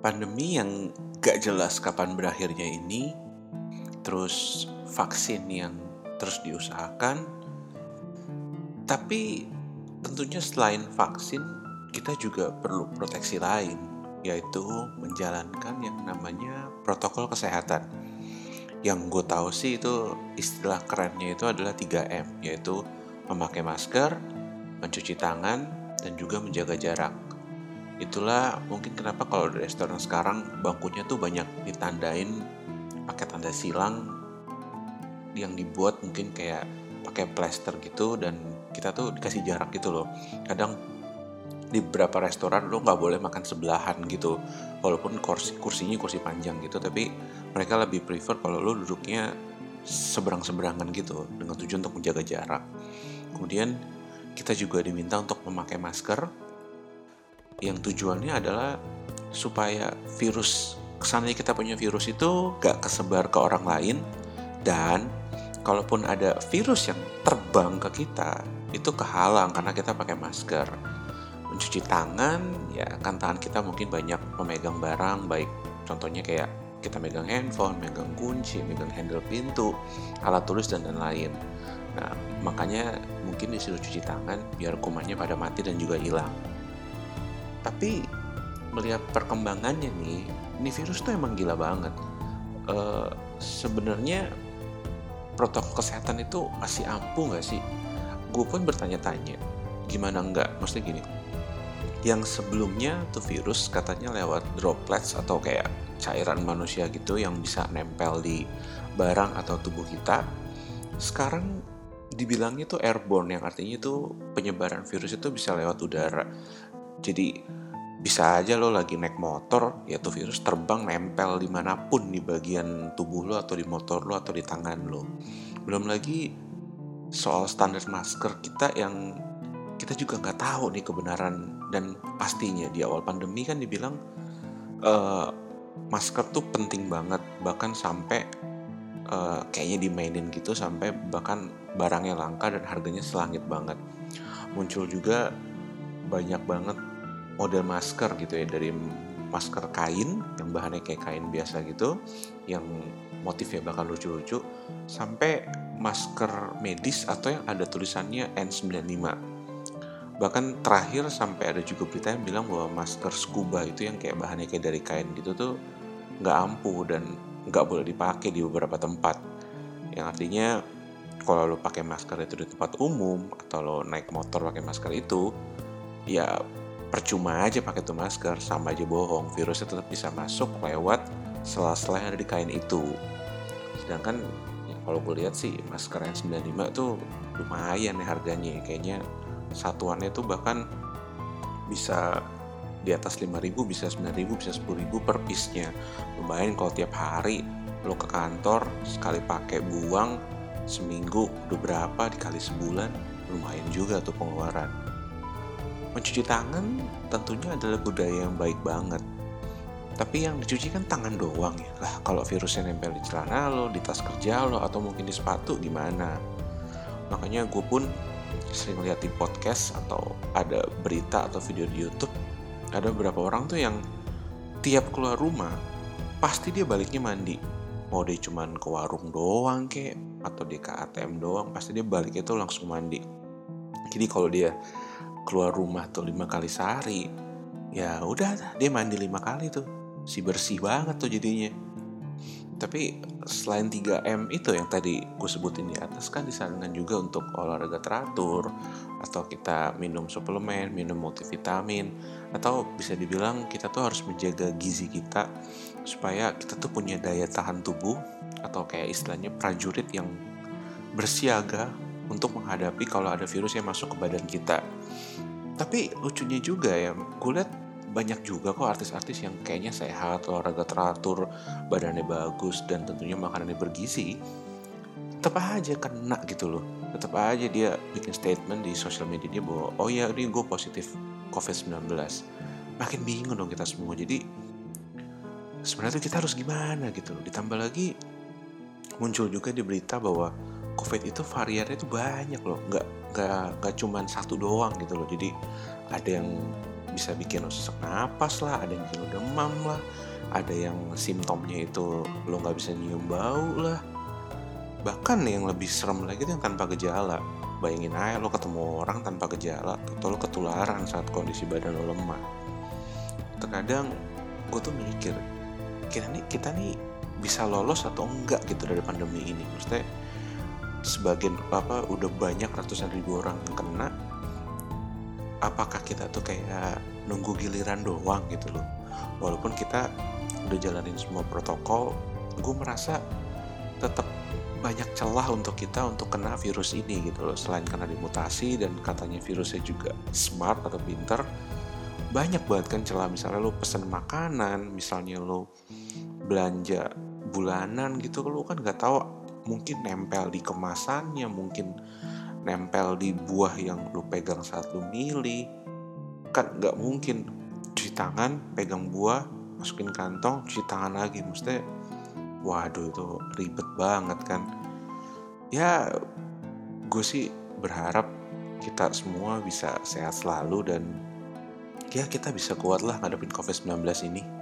pandemi yang gak jelas kapan berakhirnya ini, terus vaksin yang terus diusahakan, tapi tentunya selain vaksin, kita juga perlu proteksi lain, yaitu menjalankan yang namanya protokol kesehatan. Yang gue tahu sih itu istilah kerennya itu adalah 3M, yaitu memakai masker, mencuci tangan, dan juga menjaga jarak itulah mungkin kenapa kalau di restoran sekarang bangkunya tuh banyak ditandain pakai tanda silang yang dibuat mungkin kayak pakai plester gitu dan kita tuh dikasih jarak gitu loh. Kadang di beberapa restoran lo nggak boleh makan sebelahan gitu walaupun kursi kursinya kursi panjang gitu tapi mereka lebih prefer kalau lo duduknya seberang seberangan gitu dengan tujuan untuk menjaga jarak. Kemudian kita juga diminta untuk memakai masker yang tujuannya adalah supaya virus kesannya kita punya virus itu gak kesebar ke orang lain dan kalaupun ada virus yang terbang ke kita itu kehalang karena kita pakai masker mencuci tangan ya kan tangan kita mungkin banyak memegang barang baik contohnya kayak kita megang handphone, megang kunci, megang handle pintu, alat tulis dan lain-lain. Nah, makanya mungkin disuruh cuci tangan biar kumannya pada mati dan juga hilang tapi melihat perkembangannya nih ini virus tuh emang gila banget. Uh, sebenarnya protokol kesehatan itu masih ampuh nggak sih? Gue pun bertanya-tanya gimana nggak? Mesti gini yang sebelumnya tuh virus katanya lewat droplets atau kayak cairan manusia gitu yang bisa nempel di barang atau tubuh kita sekarang dibilangnya tuh airborne yang artinya itu penyebaran virus itu bisa lewat udara jadi bisa aja lo lagi naik motor, ya tuh virus terbang nempel di mana pun di bagian tubuh lo atau di motor lo atau di tangan lo. Belum lagi soal standar masker kita yang kita juga nggak tahu nih kebenaran dan pastinya di awal pandemi kan dibilang uh, masker tuh penting banget bahkan sampai uh, kayaknya dimainin gitu sampai bahkan barangnya langka dan harganya selangit banget muncul juga banyak banget model masker gitu ya dari masker kain yang bahannya kayak kain biasa gitu yang motifnya bakal lucu-lucu sampai masker medis atau yang ada tulisannya N95 bahkan terakhir sampai ada juga berita yang bilang bahwa masker scuba itu yang kayak bahannya kayak dari kain gitu tuh nggak ampuh dan nggak boleh dipakai di beberapa tempat. Yang artinya kalau lo pakai masker itu di tempat umum atau lo naik motor pakai masker itu ya percuma aja pakai tuh masker sama aja bohong. Virusnya tetap bisa masuk lewat sela-sela yang ada di kain itu. Sedangkan ya, kalau gue lihat sih masker yang 95 tuh lumayan nih harganya. Kayaknya satuannya tuh bahkan bisa di atas 5000 bisa 9000 bisa 10000 per piece-nya. Lumayan kalau tiap hari lo ke kantor sekali pakai buang seminggu udah berapa dikali sebulan lumayan juga tuh pengeluaran mencuci tangan tentunya adalah budaya yang baik banget. Tapi yang dicuci kan tangan doang ya. Lah kalau virusnya nempel di celana lo, di tas kerja lo, atau mungkin di sepatu gimana? Makanya gue pun sering lihat di podcast atau ada berita atau video di YouTube ada beberapa orang tuh yang tiap keluar rumah pasti dia baliknya mandi mau dia cuman ke warung doang kek atau dia ke ATM doang pasti dia baliknya tuh langsung mandi jadi kalau dia keluar rumah tuh lima kali sehari. Ya udah dia mandi lima kali tuh. Si bersih banget tuh jadinya. Tapi selain 3M itu yang tadi gue sebutin di atas kan disarankan juga untuk olahraga teratur atau kita minum suplemen, minum multivitamin atau bisa dibilang kita tuh harus menjaga gizi kita supaya kita tuh punya daya tahan tubuh atau kayak istilahnya prajurit yang bersiaga untuk menghadapi kalau ada virus yang masuk ke badan kita. Tapi lucunya juga ya, gue lihat banyak juga kok artis-artis yang kayaknya sehat, olahraga teratur, badannya bagus, dan tentunya makanannya bergizi. Tetap aja kena gitu loh. Tetap aja dia bikin statement di sosial media dia bahwa, oh ya ini gue positif COVID-19. Makin bingung dong kita semua. Jadi sebenarnya kita harus gimana gitu loh. Ditambah lagi muncul juga di berita bahwa covid itu variannya itu banyak loh. Nggak nggak nggak cuman satu doang gitu loh. Jadi ada yang bisa bikin lo sesak napas lah ada yang bikin lo demam lah ada yang simptomnya itu lo nggak bisa nyium bau lah. Bahkan yang lebih serem lagi itu yang tanpa gejala. Bayangin aja lo ketemu orang tanpa gejala atau lo ketularan saat kondisi badan lo lemah. Terkadang gue tuh mikir kita nih kita nih bisa lolos atau enggak gitu dari pandemi ini? Maksudnya sebagian apa udah banyak ratusan ribu orang kena apakah kita tuh kayak nunggu giliran doang gitu loh? Walaupun kita udah jalanin semua protokol gue merasa tetap banyak celah untuk kita untuk kena virus ini gitu loh. Selain karena dimutasi dan katanya virusnya juga smart atau pinter banyak banget kan celah. Misalnya lo pesen makanan misalnya lo belanja bulanan gitu lo kan nggak tahu mungkin nempel di kemasannya mungkin nempel di buah yang lo pegang saat lo milih. Kan nggak mungkin. Cuci tangan pegang buah masukin kantong cuci tangan lagi. Mesti waduh itu ribet banget kan. Ya gue sih berharap kita semua bisa sehat selalu dan ya kita bisa kuat lah ngadepin covid-19 ini